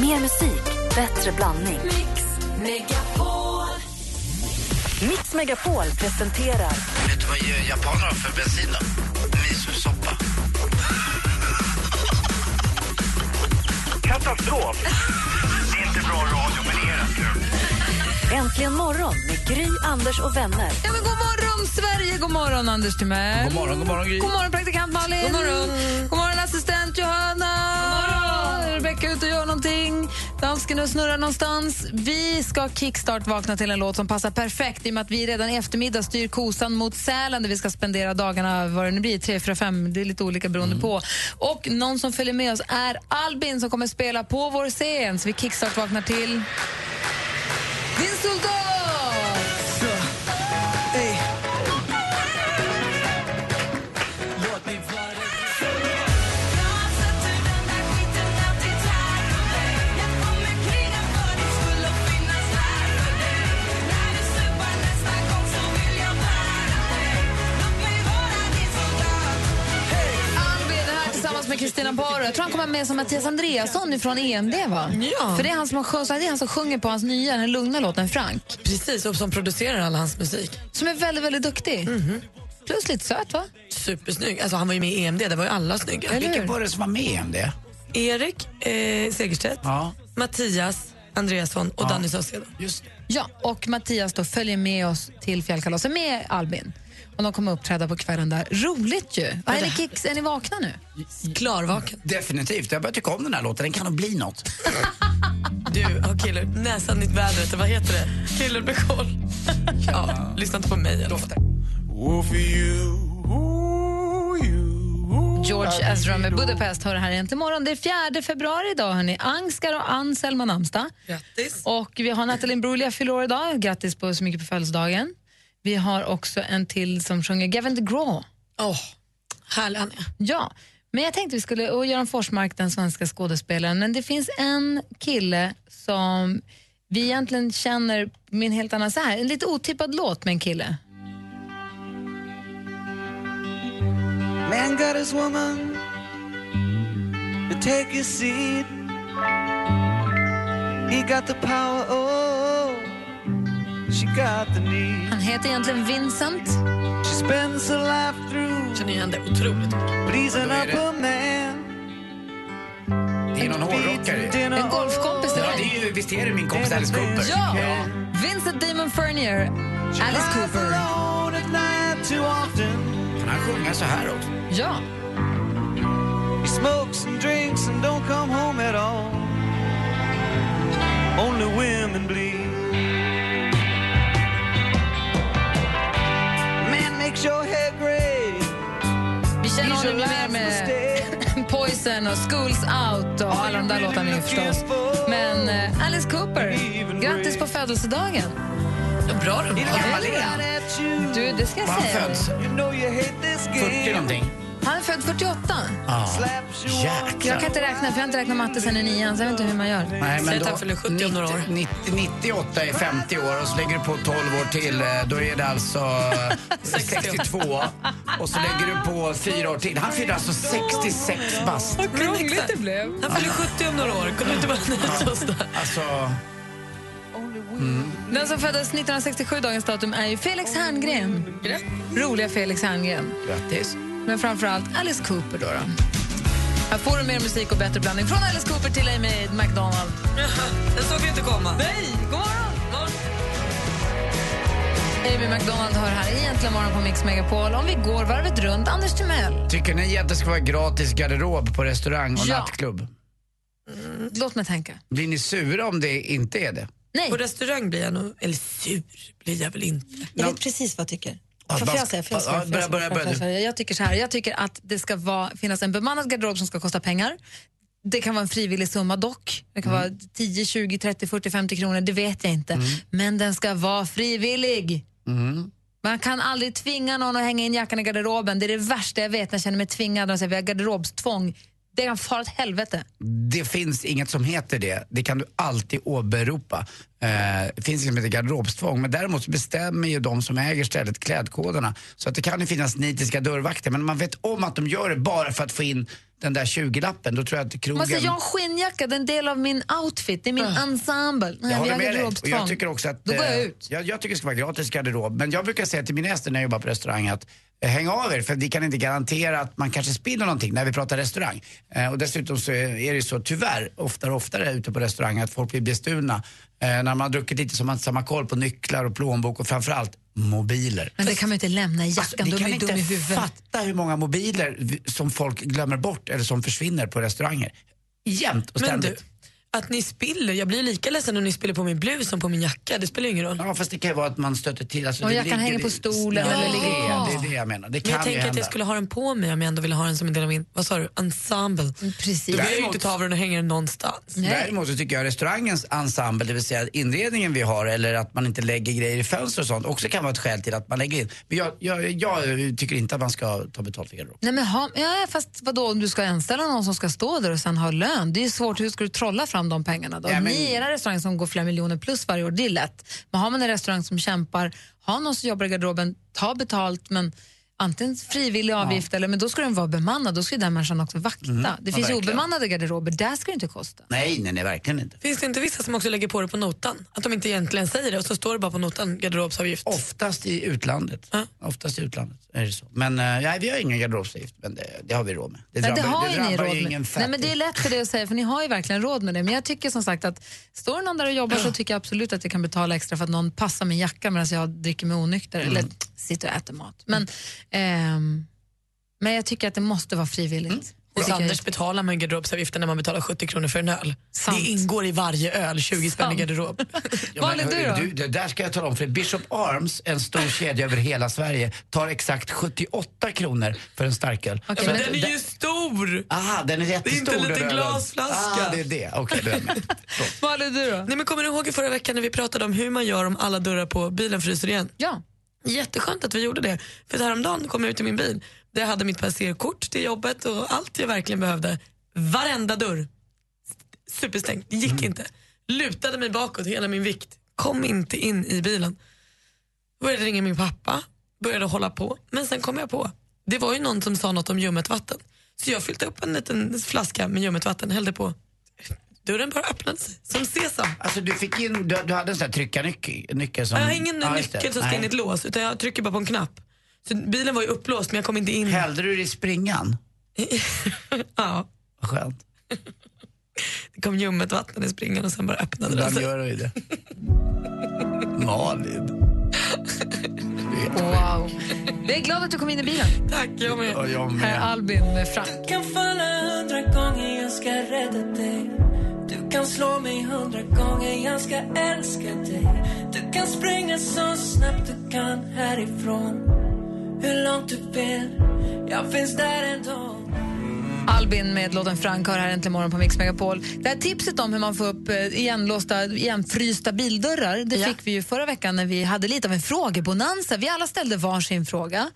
Mer musik, bättre blandning. Mix Megapol. Mix Megapol presenterar Vet du vad japaner har för bensin då? Misosoppa. Katastrof! Det är inte bra radio, men det är kul. Äntligen morgon med Gry, Anders och vänner. Ja, men god morgon, Sverige! God morgon, Anders Timell. God morgon, god morgon Gry. God morgon, praktikant Malin. God morgon, god morgon assistent Johanna. Rebecka är ute och gör någonting. Dansken snurrar någonstans. Vi ska kickstart vakna till en låt som passar perfekt i och med att vi redan i eftermiddag styr kosan mot Sälen där vi ska spendera dagarna, vad det nu blir, tre, fyra, fem, det är lite olika beroende Mm. på. Och någon som följer med oss är Albin som kommer spela på vår scen. Så vi kickstart vaknar till Din soldat! Kommer med som Mattias Andreasson från EMD. Va? Ja. För det är, han som har sjung, det är han som sjunger på hans nya, den lugna låten Frank. Precis, och som producerar all hans musik. Som är väldigt, väldigt duktig. Plus lite söt, va? Supersnygg. Alltså, han var ju med i EMD, där var ju alla snygga. Eller Vilka hur? var det som var med om det? Erik eh, Segerstedt, Ja, Mattias Andreasson och Danny Saucedo. Ja, och Mattias då följer med oss till fjällkalaset med Albin. Och de kommer uppträda på kvällen där. Roligt ju! Är ni, kicks, är ni vakna nu? Klarvaken. Definitivt. Jag börjar tycka om den här låten. Den kan nog bli något. Du har killer. Näsan i vädret, vad heter det? Killer med koll. ja, lyssna inte på mig. George Ezra med Budapest hör här egentligen imorgon. Det är 4 februari idag. Hörni. Angskar och Anselm har namnsdag. Grattis. Och vi har Nathalie Imbruglia fyller idag. Grattis på så mycket på födelsedagen. Vi har också en till som sjunger Gavin DeGraw. Åh, härlig han är. Ja, men jag tänkte vi skulle, och Göran Forsmark, den svenska skådespelaren, men det finns en kille som vi egentligen känner med en helt annan, så här, en lite otippad låt med en kille. Man got his woman to take his seat. He got the power, oh, Han heter egentligen Vincent. She spends her life through Känner igen det otroligt. pleasing Då är up det- a man. Det är någon hårdrockare. En golfkompis till Ja, det är ju, visst är det min kompis Alice Cooper? Ja! Vincent Damon Fernier, Alice Cooper. Kan han sjunga så här också? Ja, He smokes and drinks and don't come home at all. Only women bleed. Vi känner honom ju mer med. Poison och Schools Out och alla de där låtarna förstås. Men eh, Alice Cooper, grattis på födelsedagen. Bra du Hur gammal är han? Du, det ska jag han säga. född? You know you hate this 40 game. någonting? Han är född 48. Ja. Slaps you Jag Jäklar. kan inte räkna, för jag har inte räknat matte sen i nian, så jag vet inte hur man gör. Nej, att han fyller 70 om några år. 90, 98 är 50 år och så lägger du på 12 år till. eh, Då är det alltså eh, 62. Och så lägger du på 4 år till. Han fyller alltså 66 bast. Krångligt det blev. Han fyller 70 om några år. Kunde du inte vara nöjd? Alltså, Den som föddes 1967, dagens datum, är ju Felix Herngren. Roliga Felix Herngren. grattis. Men framförallt Alice Cooper. Då, då. Här får du mer musik och bättre blandning. Från Alice Cooper till Amy McDonald. Den såg vi inte komma. Nej, god morgon! Amy McDonald hör här egentligen morgon på Mix Megapol. Om vi går varvet runt, Anders Timell. Tycker ni att det ska vara gratis garderob på restaurang och Ja. nattklubb? Låt mig tänka. Blir ni sura om det inte är det? Nej, På restaurang blir jag nog, eller sur blir jag väl inte. Jag vet precis vad jag tycker. Får jag säga? Får jag ja, svara? Får börja, jag börja, börja Får jag tycker så här. Jag tycker att det ska vara, finnas en bemannad garderob som ska kosta pengar. Det kan vara en frivillig summa dock. Det kan vara 10, 20, 30, 40, 50 kronor. Det vet jag inte. Men den ska vara frivillig. Man kan aldrig tvinga någon att hänga in jackan i garderoben. Det är det värsta jag vet när jag känner mig tvingad. Och säger, vi har garderobstvång. Det kan fara åt helvete. Det finns inget som heter det. Det kan du alltid åberopa. Eh, det finns inget som heter garderobstvång. Men däremot bestämmer ju de som äger stället klädkoderna. Så att det kan ju finnas nitiska dörrvakter. Men man vet om att de gör det bara för att få in den där 20-lappen, då tror jag att krogen... Man säger, jag har en skinnjacka, det är en del av min outfit, det är min ensemble. Nej. Jag håller med dig. Och jag tycker också att... Då går jag eh, ut. Jag, jag tycker det ska vara gratis garderob. Men jag brukar säga till mina gäster när jag jobbar på restaurang att häng av er för vi kan inte garantera att man kanske spiller någonting när vi pratar restaurang. Eh, och dessutom så är är det så tyvärr oftare och oftare ute på restaurang att folk blir bestulna. Eh, när man har druckit lite så man inte samma koll på nycklar och plånbok och framförallt mobiler. Men det kan man inte lämna i jackan, Alltså, då ju dum i inte huvudet. fatta hur många mobiler som folk glömmer bort eller som försvinner på restauranger. Jämt och ständigt. Att ni spiller, jag blir lika ledsen om ni spiller på min blus som på min jacka. Det spelar ingen roll. Ja fast det kan ju vara att man stöter till. Alltså, Och jackan hänger på stolen ja, eller det, ligger- Ja. det är det jag menar. Det Men kan jag ju tänker hända. att jag skulle ha den på mig om jag ändå ville ha den som en del av min, vad sa du, ensemble. Precis. Då vill jag ju inte ta av den och hänga den någonstans. Nej. Däremot så tycker jag restaurangens ensemble, det vill säga inredningen vi har eller att man inte lägger grejer i fönster och sånt också kan vara ett skäl till att man lägger in. Men jag, jag, jag tycker inte att man ska ta betalt för garderob. Nej, men ha, ja, fast vadå, om du ska anställa någon som ska stå där och sen ha lön, det är ju svårt. Hur ska du trolla fram de pengarna då? Ja, men- Ni i era restauranger som går flera miljoner plus varje år, det är lätt. Men har man en restaurang som kämpar, ha någon som jobbar i garderoben, ta betalt men antingen frivillig avgift eller men då ska den vara bemannad, då ska ju den människan också vakta. Det Mm. Ja, finns ju verkligen. obemannade garderober, där ska det inte kosta. Nej, nej, nej, verkligen inte. Finns det inte vissa som också lägger på det på notan? Att de inte egentligen säger det och så står det bara på notan, garderobsavgift. Oftast i utlandet. Ja. Oftast i utlandet är det så. Men eh, nej, vi har ingen garderobsavgift, men det, det har vi råd med. Det Nej, det drabbar, har det ni råd med. ingen Nej, men det är lätt för det att säga, för ni har ju verkligen råd med det. Men jag tycker som sagt att står det någon där och jobbar så tycker jag absolut att jag kan betala extra för att någon passar min jacka medan jag dricker mig onykter eller sitter och äter mat. Men, ehm, men jag tycker att det måste vara frivilligt. Det Hos Anders betalar man garderobsavgiften när man betalar 70 kronor för en öl. Sant. Det ingår i varje öl, 20 spänn i garderob. Ja, men, du då? du, det där ska jag tala om för Bishop Arms, en stor kedja över hela Sverige, tar exakt 78 kronor för en starköl. Okej, Så men Den är ju stor! Aha, den är jättestor. inte en liten glasflaska. Ah, det är det. Okej, är med. Förlåt. Malin, du då? Nej, men kommer ni ihåg i förra veckan när vi pratade om hur man gör om alla dörrar på bilen fryser igen? Ja. Jätteskönt att vi gjorde det. För häromdagen kom jag ut i min bil där jag hade mitt passerkort till jobbet och allt jag verkligen behövde. Varenda dörr. Superstängt. Det gick inte. Lutade mig bakåt hela min vikt. Kom inte in i bilen. Började ringa min pappa. Började hålla på. Men sen kom jag på. Det var ju någon som sa något om ljummet vatten. Så jag fyllde upp en liten flaska med ljummet vatten hällde på. Dörren bara öppnade sig. Som sesam. Alltså du fick in, du, du hade en sån här tryckarnyckel nyckel som... Jag har ingen Ja, det. nyckel som ska Nej. in i ett lås utan jag trycker bara på en knapp. Så bilen var ju upplåst men jag kom inte in. Hällde du det i springan? Ja, Vad skönt. det kom ljummet vatten i springan och sen bara öppnade den Ibland sig. gör du ju det. Malin. Wow. Vi är glada att du kom in i bilen. Tack, jag med. Ja, jag Här är med. Albin med Frank. Kan slå mig hundra gånger, jag ska älska dig Du kan springa så snabbt du kan härifrån Hur långt du vill, jag finns där ändå Albin med låten Frank har här äntligen morgon på Mix Megapol. Det här tipset om hur man får upp eh, igenlåsta, igenfrysta bildörrar det Ja. fick vi ju förra veckan när vi hade lite av en frågebonanza. Vi alla ställde varsin fråga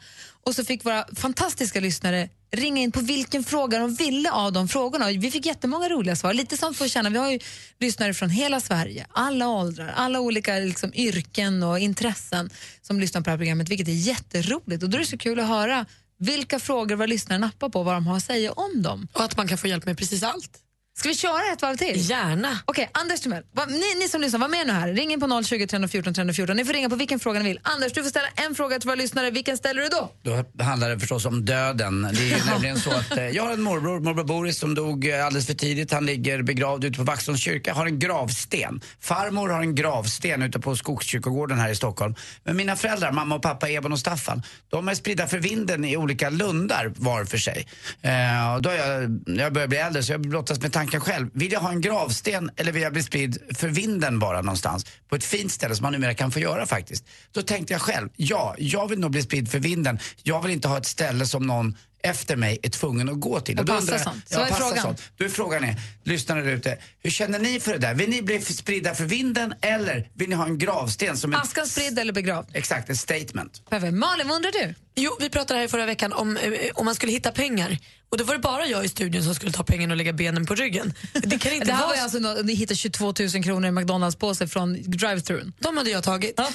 och så fick våra fantastiska lyssnare ringa in på vilken fråga de ville av de frågorna. Vi fick jättemånga roliga svar. Lite som för att känna. Vi har ju lyssnare från hela Sverige, alla åldrar, alla olika liksom, yrken och intressen som lyssnar på det här programmet, vilket är jätteroligt. Och då är det så kul att höra vilka frågor våra lyssnare nappar på, vad de har att säga om dem. Och att man kan få hjälp med precis allt. Ska vi köra ett varv till? Gärna. Okej, Anders Timell, ni, ni som lyssnar, var med nu här. Ring in på 020 314 314. Ni får ringa på vilken fråga ni vill. Anders, du får ställa en fråga till våra lyssnare. Vilken ställer du då? Då handlar det förstås om döden. Det är ju nämligen så att eh, jag har en morbror, morbror Boris, som dog eh, alldeles för tidigt. Han ligger begravd ute på Vaxholms kyrka, har en gravsten. Farmor har en gravsten ute på Skogskyrkogården här i Stockholm. Men mina föräldrar, mamma och pappa, Ebon och Staffan, de är spridda för vinden i olika lundar var för sig. Eh, och då har jag, jag börjar bli äldre så jag brottas med tanken själv. Vill jag ha en gravsten eller vill jag bli spridd för vinden bara någonstans? På ett fint ställe som man numera kan få göra faktiskt. Då tänkte jag själv, ja, jag vill nog bli spridd för vinden. Jag vill inte ha ett ställe som någon efter mig är tvungen att gå till. Och då passa undrar jag- sånt. Så Ja, är passa frågan? sånt. Då är frågan är, lyssnarna där ute, hur känner ni för det där? Vill ni bli spridda för vinden eller vill ni ha en gravsten som en... Askan spridd eller begravd? Exakt, ett statement. Perfekt. Malin, vad undrar du? Jo, vi pratade här i förra veckan om eh, om man skulle hitta pengar. Och då var det bara jag i studion som skulle ta pengarna och lägga benen på ryggen. Det kan inte Det här vara var ju alltså, nå- ni hittade 22 000 kronor i McDonalds-påse från drive-thrun. De hade jag tagit. Eh,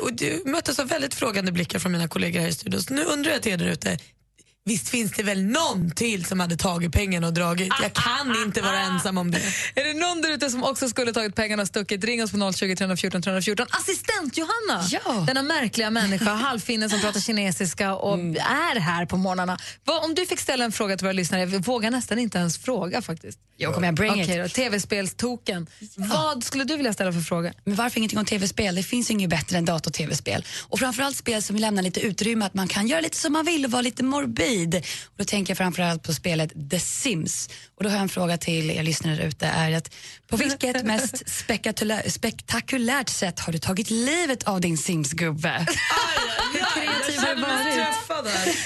Och det möttes av väldigt frågande blickar från mina kollegor här i studion. Så nu undrar jag till er där ute. Visst finns det väl någon till som hade tagit pengarna och dragit? Jag kan inte vara ensam om det. Är det någon där ute som också skulle tagit pengarna och stuckit, ring oss på 020 314 314. Assistent Johanna! Ja. Denna märkliga människa, halvfinne som pratar kinesiska och är här på morgnarna. Vad, om du fick ställa en fråga till våra lyssnare, jag vågar nästan inte ens fråga faktiskt. Jo, kom igen, bring Okej it. tv-spelstoken. Vad skulle du vilja ställa för fråga? Men varför ingenting om tv-spel? Det finns ju inget bättre än dator-tv-spel. Och framförallt spel som lämnar lite utrymme att man kan göra lite som man vill och vara lite morbid. Och då tänker jag framförallt på spelet The Sims. Och då har jag en fråga till er lyssnare ute. Är att på vilket mest spektakulär, spektakulärt sätt har du tagit livet av din Sims-gubbe?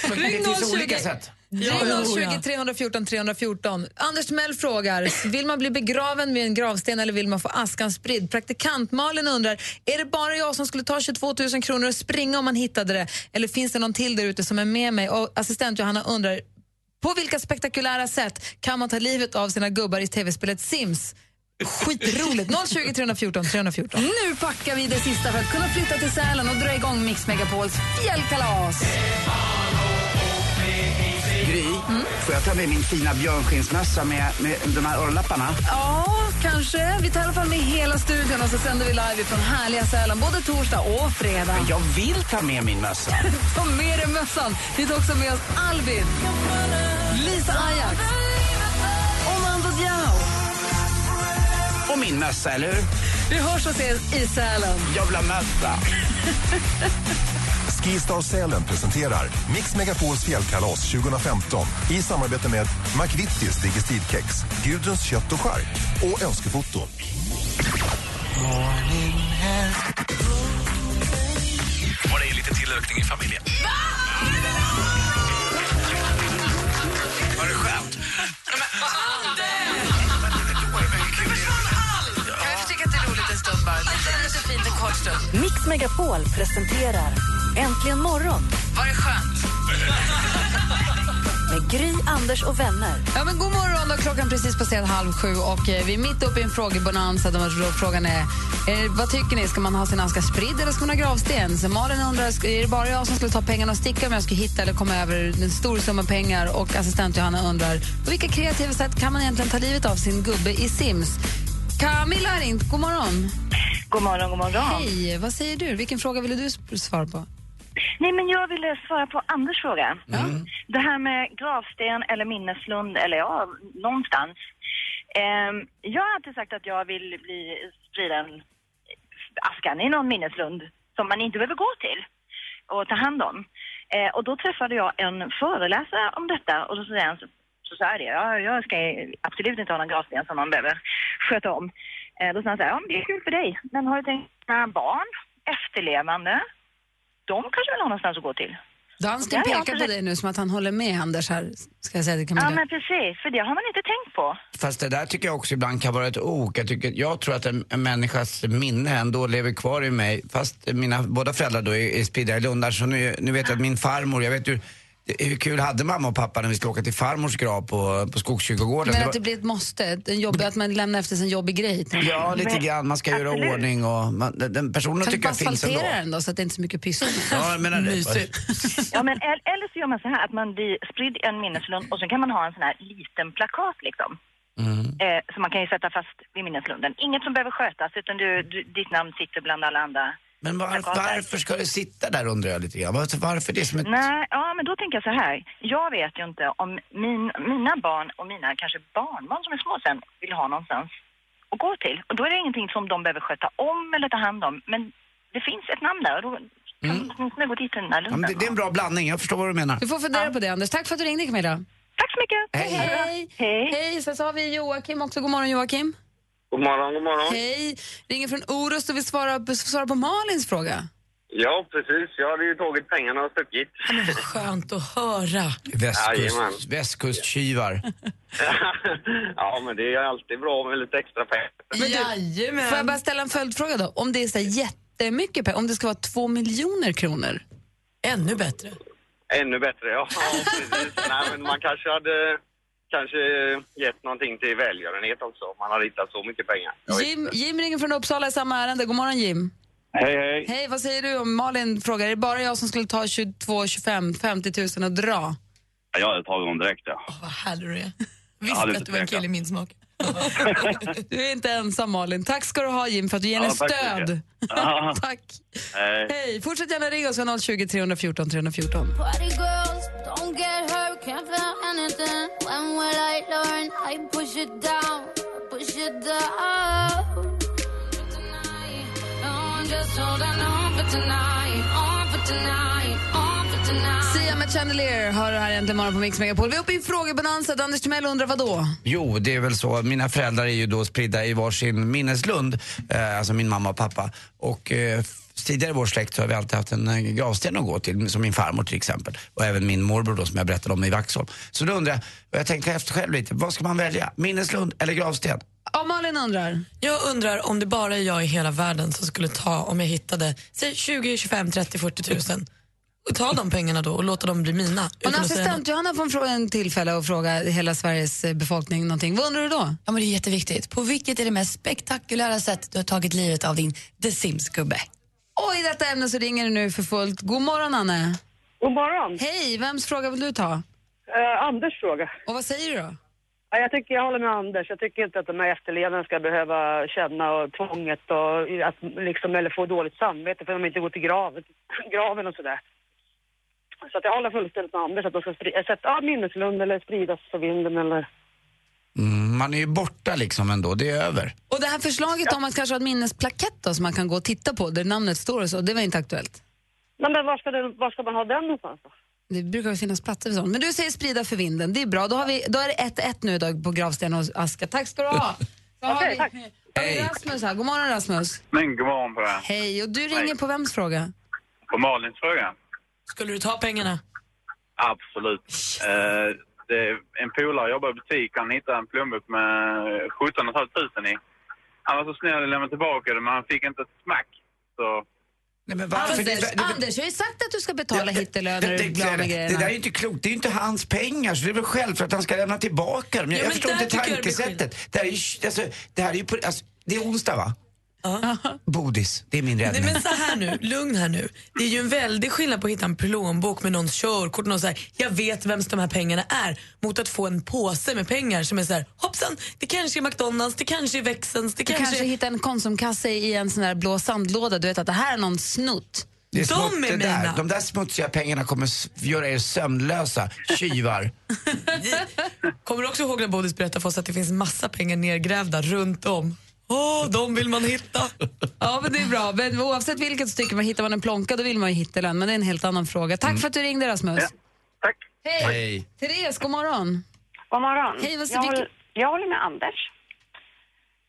Men det finns olika sätt. Ring 020 314 314. Anders Mell frågar, vill man bli begraven med en gravsten eller vill man få askan spridd? Praktikant Malin undrar, är det bara jag som skulle ta 22 000 kronor och springa om man hittade det? Eller finns det någon till där ute som är med mig? Och assistent Johanna undrar, på vilka spektakulära sätt kan man ta livet av sina gubbar i tv-spelet Sims? Skitroligt! 020 314 314. Nu packar vi det sista för att kunna flytta till Sälen och dra igång Mix Megapols fjällkalas. Gry, får jag ta med min fina björnskinnsmössa med, med de här örnlapparna? Ja, kanske. Vi tar i alla fall med hela studion och så sänder vi live från härliga Sälen både torsdag och fredag. Jag vill ta med min mössa. Ta med dig mössan. Vi tar också med oss Albin, Lisa Ajax och Mando Diao. Och min mössa, eller hur? Vi hörs och ses i Sälen. Jag vill ha mössa. Skistar Sälen presenterar Mix Megapols fjällkalas 2015 i samarbete med McVittys Digestivkex, Gudruns kött och chark och Önskefoto. Var det lite tillökning i familjen? Kort stund. Mix Megapol presenterar Äntligen morgon Var det skönt? med Gry, Anders och vänner. Ja, men god morgon, då är klockan precis passerat halv sju och eh, vi är mitt uppe i en frågebonanza. Där frågan är, eh, vad tycker ni, ska man ha sin aska spridd eller ska man ha gravsten? Så Malin undrar, är det bara jag som skulle ta pengarna och sticka om jag skulle hitta eller komma över en stor summa pengar? Och assistent Johanna undrar, på vilka kreativa sätt kan man egentligen ta livet av sin gubbe i Sims? Camilla har ringt, god morgon. God morgon, god morgon. Hej, vad säger du? Vilken fråga ville du svara på? Nej, men jag ville svara på Anders fråga. Det här med gravsten eller minneslund, eller ja, någonstans. Ehm, jag har alltid sagt att jag vill bli sprida en askan i någon minneslund som man inte behöver gå till och ta hand om. Eh, och då träffade jag en föreläsare om detta och då sa han så, så sa jag det, jag ska absolut inte ha någon gravsten som man behöver sköta om. Eh, då sa han så här, ja men det är kul för dig, men har du tänkt dina barn, efterlevande, de kanske vill ha någonstans att gå till. Dansken pekar på det- dig nu som att han håller med Anders här. Ska jag säga till Ja Camilla. men precis, för det har man inte tänkt på. Fast det där tycker jag också ibland kan vara ett ok. Jag, tycker, jag tror att en, en människas minne ändå lever kvar i mig. Fast mina båda föräldrar då är, är spridda i Lundar. Så nu, nu vet jag att min farmor, jag vet ju hur kul hade mamma och pappa när vi skulle åka till farmors grav på, på Skogskyrkogården? Men Det att det blir ett måste, en jobb, att man lämnar efter sig en jobbig grej. Ja, lite grann. Man ska göra Absolut. ordning och man, den- den personen Kan tycker jag finns ändå. asfaltera den då så att det inte är så mycket pyssel? Ja, jag menar det. Ja men el- eller så gör man så här att man blir spridd i en minneslund och så kan man ha en sån här liten plakat liksom. Mm. Eh, så man kan ju sätta fast vid minneslunden. Inget som behöver skötas utan du, du, ditt namn sitter bland alla andra. Men var, varför ska det sitta där undrar jag lite grann. Varför, varför det är som ett... Nej, ja men då tänker jag så här. Jag vet ju inte om min, mina barn och mina kanske barnbarn som är små sen vill ha någonstans att gå till. Och då är det ingenting som de behöver sköta om eller ta hand om. Men det finns ett namn där och då kan Mm. åtminstone gå dit till den där Ja, men lunden. det, det är en bra blandning, jag förstår vad du menar. Du får fundera på det Anders. Tack för att du ringde Camilla. Tack så mycket! Hej. Hej! Hej! Hej! Sen så har vi Joakim också. God morgon Joakim. God morgon, god morgon. Hej! Ringer från Orust och vill svara, svara på Malins fråga. Ja, precis. Jag hade ju tagit pengarna och stuckit. Men skönt att höra. Västkust, västkustkyvar. ja, men det är alltid bra med lite extra pengar. Jajamän. Får jag bara ställa en följdfråga då? Om det är så jättemycket pengar, om det ska vara två miljoner kronor. Ännu bättre. Ännu bättre, ja. ja precis. Nej, men man kanske hade kanske gett någonting till välgörenhet också om man hade hittat så mycket pengar. Jim. Jim ringer från Uppsala i samma ärende. God morgon Jim. Hej, hej. Hej, vad säger du om Malin frågar? Är det bara jag som skulle ta 22, 25, 50 000 och dra? Ja, jag tar dem direkt ja. Vad härlig du är. Visste hade att du var en kille i min smak. Du är inte ensam Malin. Tack ska du ha Jim för att du ger henne Ja, tack stöd. Ja. Tack. Hej. Hej, fortsätt gärna ringa oss vid 020 314 314. Chandelier hör du här äntligen morgon på Mix Megapol. Vi är uppe i frågebonanza. Anders Timell undrar vad då? Jo, det är väl så. Mina föräldrar är ju då spridda i varsin minneslund, eh, alltså min mamma och pappa. Och eh, tidigare i vår släkt så har vi alltid haft en eh, gravsten att gå till, som min farmor till exempel. Och även min morbror då som jag berättade om i Vaxholm. Så då undrar jag, och jag tänkte efter själv lite, vad ska man välja? Minneslund eller gravsten? Ja, Malin undrar. Jag undrar om det bara är jag i hela världen som skulle ta, om jag hittade, säg 20, 25, 30, 40 tusen. Och ta de pengarna då och låta dem bli mina. Och säga assistent Johanna får en, fråga, en tillfälle att fråga hela Sveriges eh, befolkning någonting. Vad undrar du då? Ja, men det är jätteviktigt. På vilket är det mest spektakulära sätt du har tagit livet av din The Sims-gubbe? Och i detta ämne så ringer det nu för fullt. God morgon, Anne. God morgon. Hej, vems fråga vill du ta? Eh, Anders fråga. Och vad säger du då? Ja, jag, tycker, jag håller med Anders. Jag tycker inte att de här efterlevarna ska behöva känna och tvånget och att, liksom, eller få dåligt samvete för att de inte går till graven, graven och sådär. Så att jag håller fullständigt med Anders att de ska sprida, sätta ja, minneslund eller spridas för vinden eller... Mm, man är ju borta liksom ändå, det är över. Och det här förslaget om att kanske ha en minnesplakett då, som man kan gå och titta på där namnet står och så, det var inte aktuellt? Men, men var, ska det, var ska man ha den någonstans då? Det brukar finnas platser för sånt. Men du säger sprida för vinden, det är bra. Då, har vi, då är det 1-1 nu idag på gravsten och aska. Tack ska du ha. Så vi, tack. vi Rasmus här. God morgon Rasmus. Men god morgon på er. Hej, och du ringer Hej. på vems fråga? På Malins fråga? Skulle du ta pengarna? Absolut. Eh, det, en polare jobbar i butik, han hittade en plånbok med 17 500 i. Han var så snäll att lämna tillbaka det, men han fick inte ett smack. Så... Nej, men varför? Anders, Det- det- Anders, jag har ju sagt att du ska betala hittelön när Det, du är det, grejerna. där är ju inte klokt. Det är ju inte hans pengar, så det är väl självklart att han ska lämna tillbaka dem. Jag, Ja, jag förstår inte tankesättet. Det här är ju, alltså, det här är ju på, alltså, det är onsdag va? Bodis, det är min räddning. Nej men så här nu, lugn här nu. Det är ju en väldig skillnad på att hitta en plånbok med någons körkort och någon så här, jag vet vems de här pengarna är, mot att få en påse med pengar som är så här, hoppsan, det kanske är McDonalds, det kanske är Växelns, det Du kanske, kanske hittar en Konsumkasse i en sån där blå sandlåda. Du vet att det här är någon snutt. Det är De är det där. mina. De där smutsiga pengarna kommer göra er sömnlösa. Tjuvar. Kommer du också ihåg när Bodis berättade för oss att det finns massa pengar nergrävda runt om? Åh, de vill man hitta. Ja, men det är bra. Men oavsett vilket stycke man hittar man en plånka, då vill man ju hitta den. Men det är en helt annan fråga. Tack för att du ringde Rasmus. Ja, tack. Hej. Hej. Therese, god morgon. God morgon. Hej, vad jag, håller, jag håller med Anders.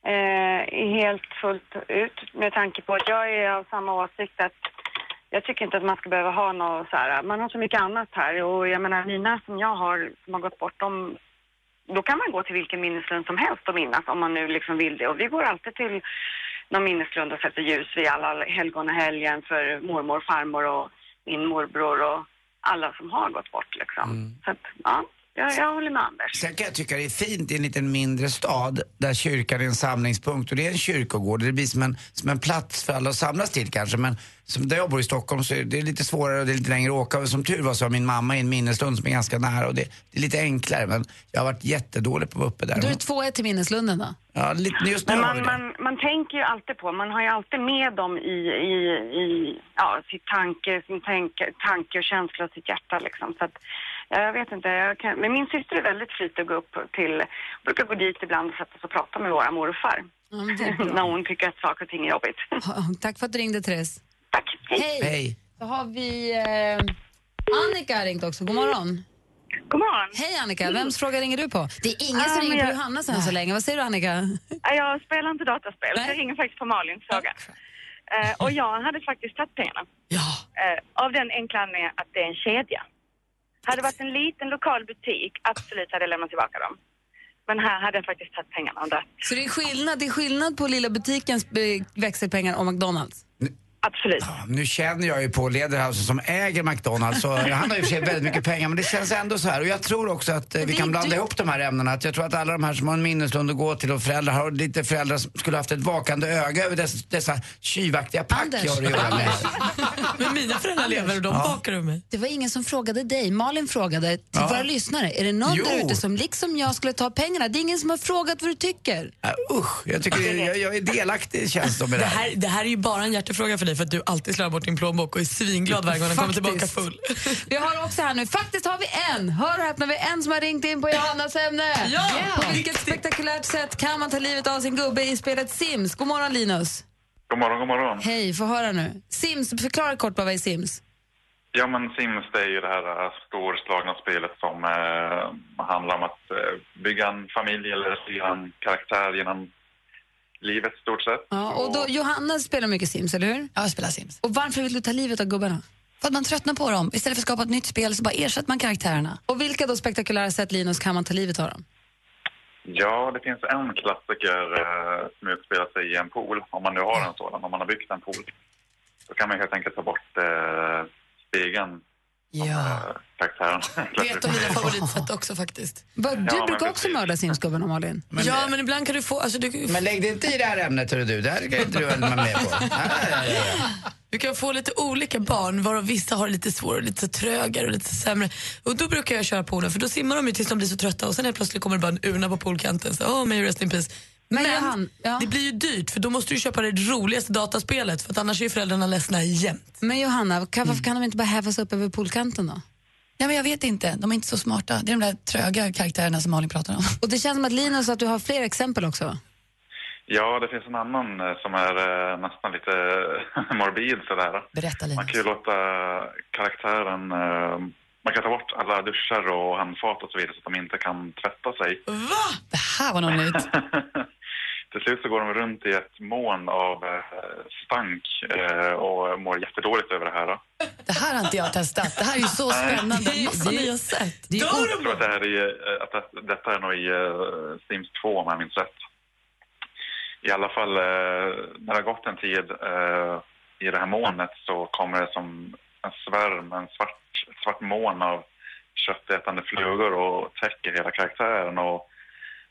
Eh, helt fullt ut med tanke på att jag är av samma åsikt att jag tycker inte att man ska behöva ha något så här, man har så mycket annat här och jag menar mina som jag har som har gått bort, de, då kan man gå till vilken minneslund som helst och minnas om man nu liksom vill det. Och vi går alltid till någon minneslund och sätter ljus vid alla helgonahelgen för mormor, farmor och min morbror och alla som har gått bort liksom. Så att, ja, jag, jag håller med Anders. Sen kan jag tycka det är fint i en liten mindre stad där kyrkan är en samlingspunkt och det är en kyrkogård. Det blir som en, som en plats för alla att samlas till kanske. Men som där jag bor i Stockholm så är det lite svårare och det är lite längre att åka. Och som tur var så har min mamma i en minneslund som är ganska nära och det, det är lite enklare. Men jag har varit jättedålig på att vara uppe där. Då är 2-1 till minneslunden då. Ja, lite, just nu Men man, man, man tänker ju alltid på, man har ju alltid med dem i, i, i ja, sitt tanke, sin tanke, tanke och känsla och sitt hjärta liksom. Så att, jag vet inte, jag kan, men min syster är väldigt flitig att gå upp till, brukar gå dit ibland och sätta sig och prata med våra morfar. Ja. När hon tycker att saker och ting är jobbigt. Tack för att du ringde, Therese. Tack, hej. Hej. Hej. Så har vi eh, Annika har ringt också. God morgon. God morgon. Hej Annika, vems fråga ringer du på? Det är ingen som Ah, ringer på Johannas än så länge. Vad säger du Annika? Ja, Jag spelar inte dataspel, Nej. jag ringer faktiskt på Malins fråga. Eh, och jag hade faktiskt tagit pengarna. Ja. Eh, av den enkla anledningen att det är en kedja. Hade det varit en liten lokal butik, absolut hade jag lämnat tillbaka dem. Men här hade jag faktiskt tagit pengarna och. Så det är skillnad, det är skillnad på lilla butikens eh, växelpengar och McDonalds? Absolut. Nu känner jag ju på Lederhouse som äger McDonalds och han har ju för sig väldigt mycket pengar men det känns ändå så här och jag tror också att eh, vi kan blanda du- ihop de här ämnena. Att jag tror att alla de här som har en minneslund att gå till och föräldrar har lite föräldrar som skulle haft ett vakande öga över dess, dessa tjuvaktiga pack Anders. jag har att göra med. Men mina föräldrar lever och de Ja. bakar ur mig. Det var ingen som frågade dig. Malin frågade till Ja. våra lyssnare. Är det någon Jo. där ute som liksom jag skulle ta pengarna? Det är ingen som har frågat vad du tycker. Uh, usch, jag tycker jag, jag är delaktig känns det med det Det här. här, det här är ju bara en hjärtefråga för dig för att du alltid slarvar bort din plånbok och är svinglad varje gång den kommer tillbaka full. Vi har också här nu, faktiskt har vi en, hör och häpna, vi har en som har ringt in på Johannas ämne. Ja! På vilket spektakulärt sätt kan man ta livet av sin gubbe i spelet Sims? God morgon Linus. God morgon, god morgon. Hej, få höra nu. Sims, förklara kort bara vad är Sims? Ja, men Sims det är ju det här äh, storslagna spelet som äh, handlar om att äh, bygga en familj eller styra en karaktär genom livet i stort sett. Ja, och då, Johanna spelar mycket Sims, eller hur? Ja, jag spelar Sims. Och varför vill du ta livet av gubbarna? För att man tröttnar på dem. Istället för att skapa ett nytt spel så bara ersätter man karaktärerna. Och vilka då spektakulära sätt, Linus, kan man ta livet av dem? Ja, det finns en klassiker äh, som utspelar sig i en pool, om man nu har en sådan, om man har byggt en pool. Då kan man helt enkelt ta bort äh, spegeln, Ja. karaktären. Det är ett av mina favoritsätt också faktiskt. Va, du men brukar också mörda Sims-gubbarna, Malin. ja, men ibland kan du få... Alltså, du, Men lägg dig inte i det här ämnet hörru du, det här kan inte du vara med på. Ja, ja, ja, ja. Du kan få lite olika barn, varav vissa har lite svårare, lite trögare och lite sämre. Och då brukar jag köra poolen, för då simmar de ju tills de blir så trötta och sen helt plötsligt kommer det bara en urna på poolkanten. Så, oh, may rest in peace. Men Men, Johan, ja. det blir ju dyrt, för då måste du köpa det roligaste dataspelet, för att annars är ju föräldrarna ledsna jämt. Men Johanna, kan, varför kan de inte bara hävas upp över poolkanten då? Ja, men jag vet inte, de är inte så smarta. Det är de där tröga karaktärerna som Malin pratar om. Och det känns som att Linus, att du har fler exempel också. Ja, det finns en annan eh, som är eh, nästan lite morbid sådär. Berätta Man Linus. kan ju låta karaktären... eh, Man kan ta bort alla duschar och handfat och så vidare så att de inte kan tvätta sig. Va? Det här var något nytt. Till slut så går de runt i ett moln av eh, stank eh, och mår jättedåligt över det här. Det här har inte jag testat. Det här är ju så spännande. Massa nya sätt. Det är Jag tror att, det här är, eh, att det- detta är nog i Sims 2 om jag minns rätt. I alla fall när det har gått en tid i det här molnet så kommer det som en svärm, en svart, svart moln av köttätande flugor och täcker hela karaktären. Och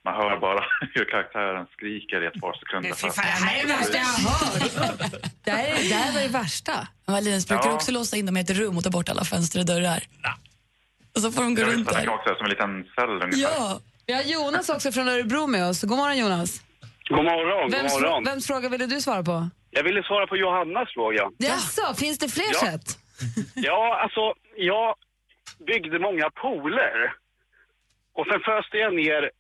man hör bara hur karaktären skriker i ett par sekunder. Fan, det här är det värsta jag har hört. Det här, är, det här var det värsta. Linus, brukar du Ja. också låsa in dem i ett rum och ta bort alla fönster och dörrar? Och så får de gå Jag runt det där. också är som en liten cell ungefär. Ja, Vi har Jonas också från Örebro med oss. God morgon Jonas. God morgon, Vems, god morgon. vems fråga ville du svara på? Jag ville svara på Johannas fråga. Jaså, finns det fler Ja. sätt? Ja, alltså, jag byggde många pooler. Och sen föste jag ner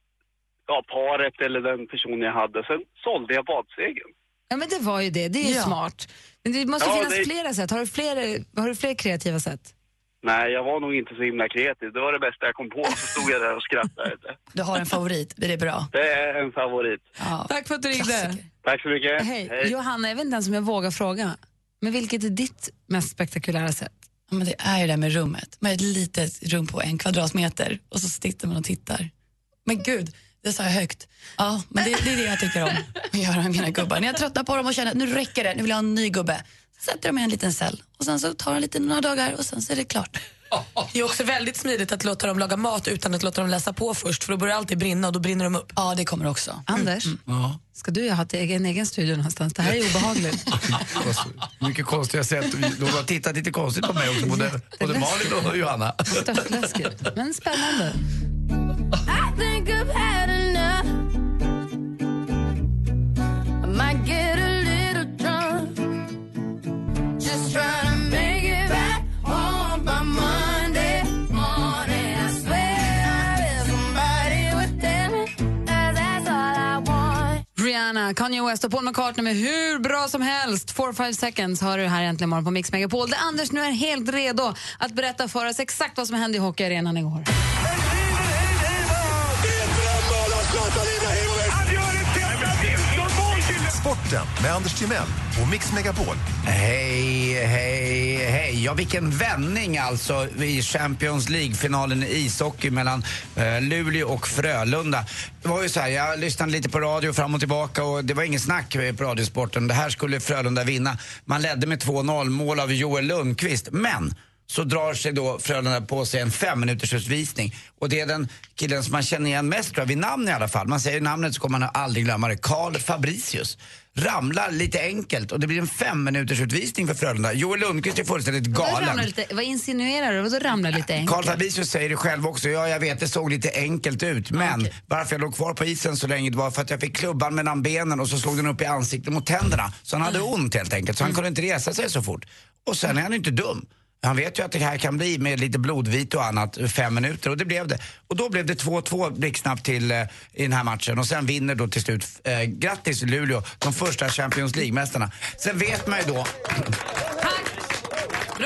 ja, paret eller den personen jag hade. Sen sålde jag badsegen. Ja, men det var ju det. Det är ju Ja. smart. Men det måste Ja, finnas det- flera sätt. Har du fler, har du fler kreativa sätt? Nej, jag var nog inte så himla kreativ. Det var det bästa jag kom på. Så stod jag där och skrattade. du har en favorit. Det är bra. Det är en favorit. Ja. Tack för att du ringde. Klassiker. Tack så mycket. Hej. Johanna, jag vet inte ens om jag vågar fråga. Men vilket är ditt mest spektakulära sätt? Ja, men det är ju det med rummet. Man har ett litet rum på en kvadratmeter och så sitter man och tittar. Men gud, det sa jag högt. Ja, men det, det är det jag tycker om att göra med mina gubbar. När jag tröttnar på dem och känner att nu räcker det, nu vill jag ha en ny gubbe. Så sätter de i en liten cell och sen så tar det lite några dagar och sen så är det klart. Det är också väldigt smidigt att låta dem laga mat utan att låta dem läsa på först, för då börjar alltid brinna och då brinner de upp. Ja, det kommer också. Anders, Ja. ska du ha en egen studio någonstans? Det här är obehagligt. Mycket konstiga sätt. De har tittat lite konstigt på mig också, både, både Malin och Johanna. Störtläskigt, men spännande. Think I've had enough. I might get a little drunk. Just trying to make it back home by Monday morning. I swear I wish somebody would tell me that that's all I want. Rihanna, Kanye West och Paul McCartney med hur bra som helst. 4-5 seconds har du här äntligen morgon på Mix Megapol. Där Anders nu är helt redo att berätta för oss exakt vad som hände i hockeyarenan igår. Sporten med Anders Timell och Mix Megapol. Hej, hej, hej. Ja, vilken vändning alltså i Champions League-finalen i ishockey mellan eh, Luleå och Frölunda. Det var ju så här, jag lyssnade lite på radio fram och tillbaka och det var ingen snack på Radiosporten. Det här skulle Frölunda vinna. Man ledde med 2-0, mål av Joel Lundqvist. Men så drar sig då Frölunda på sig en fem minuters utvisning. Och det är den killen som man känner igen mest tror jag, vid namn i alla fall. Man säger namnet så kommer man aldrig glömma det. Karl Fabricius. Ramlar lite enkelt och det blir en fem minuters utvisning för Frölunda. Joel Lundqvist är fullständigt galen. lite, vad insinuerar du? Vadå ramla lite Karl enkelt? Fabricius säger det själv också. Ja, jag vet, det såg lite enkelt ut. Men varför jag låg kvar på isen så länge det var för att jag fick klubban mellan benen och så slog den upp i ansiktet mot tänderna. Så han hade ont helt enkelt. Så han kunde inte resa sig så fort. Och sen är han inte dum. Han vet ju att det här kan bli med lite blodvit och annat fem minuter och det blev det. Och då blev det 2-2 blixtsnabbt till eh, i den här matchen och sen vinner då till slut, eh, grattis Luleå, de första Champions League-mästarna. Sen vet man ju då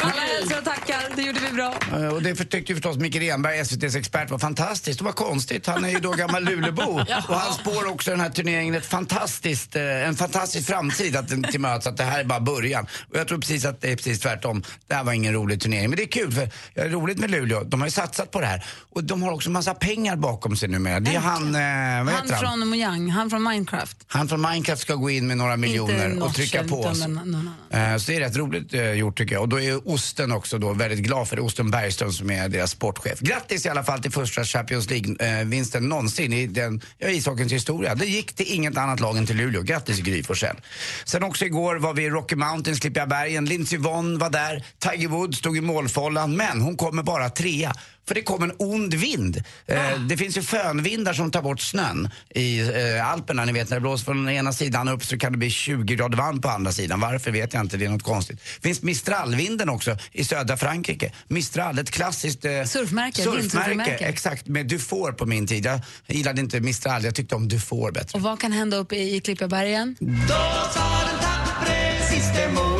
alla hälsar och tackar, det gjorde vi bra. Eh, Och det tyckte ju förstås Micke Renberg, SVTs expert, var fantastiskt. Det var konstigt. Han är ju då gammal Luleåbo. och han spår också den här turneringen ett fantastiskt, eh, en fantastisk framtid att, till möts. Att det här är bara början. Och jag tror precis att det är precis tvärtom. Det här var ingen rolig turnering. Men det är kul för det är roligt med Luleå. De har ju satsat på det här. Och de har också massa pengar bakom sig numera. Det är han, eh, vad Han heter han? från Mojang, han från Minecraft. Han från Minecraft ska gå in med några miljoner och trycka på oss. Eh, Så det är rätt roligt eh, gjort tycker jag. Och då är Osten också då väldigt glad för det. Osten Bergström som är deras sportchef. Grattis i alla fall till första Champions League-vinsten någonsin i den, ja, ishockeyns historia. Det gick till inget annat lag än till Luleå. Grattis Gry Forssell. Sen också igår var vi i Rocky Mountains, Klippiga bergen. Lindsey Vonn var där. Tiger Woods stod i målfållan. Men hon kommer bara trea. För det kom en ond vind. Eh, det finns ju fönvindar som tar bort snön i eh, Alperna. Ni vet när det blåser från den ena sidan upp så kan det bli 20 grader varmt på andra sidan. Varför vet jag inte, det är något konstigt. Det finns Mistralvinden också i södra Frankrike. Mistral, ett klassiskt eh, Surfmärke, surfmärke. Exakt, med Dufour på min tid. Jag gillade inte Mistral, jag tyckte om Dufour bättre. Och vad kan hända uppe i Klippigabergen? Då tar den tappre siste mohikanen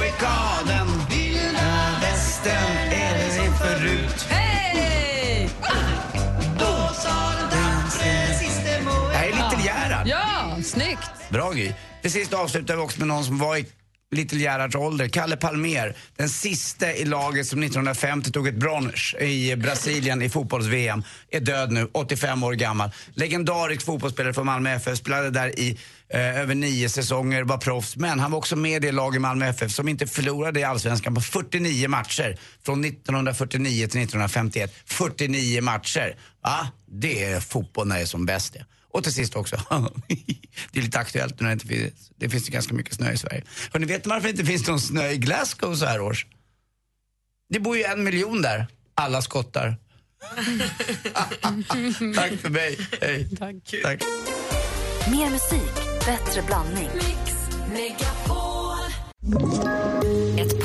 Bra Gry. Till sist avslutar vi också med någon som var i Little Gerhards ålder. Kalle Palmer, den sista i laget som 1950 tog ett brons i Brasilien i fotbolls-VM, är död nu, 85 år gammal. Legendarisk fotbollsspelare från Malmö FF, spelade där i eh, över nio säsonger, var proffs. Men han var också med i det lag i Malmö FF som inte förlorade i Allsvenskan på 49 matcher. Från 1949 till 1951. 49 matcher. Va? Det är fotboll när det är som bäst det. Och till sist också, det är lite aktuellt nu när det inte finns, det finns ju ganska mycket snö i Sverige. Hörrni, vet ni varför det inte finns någon snö i Glasgow så här års? Det bor ju en miljon där, alla skottar. Tack för mig, hej. Tack. Tack. Mer musik, bättre blandning. Ett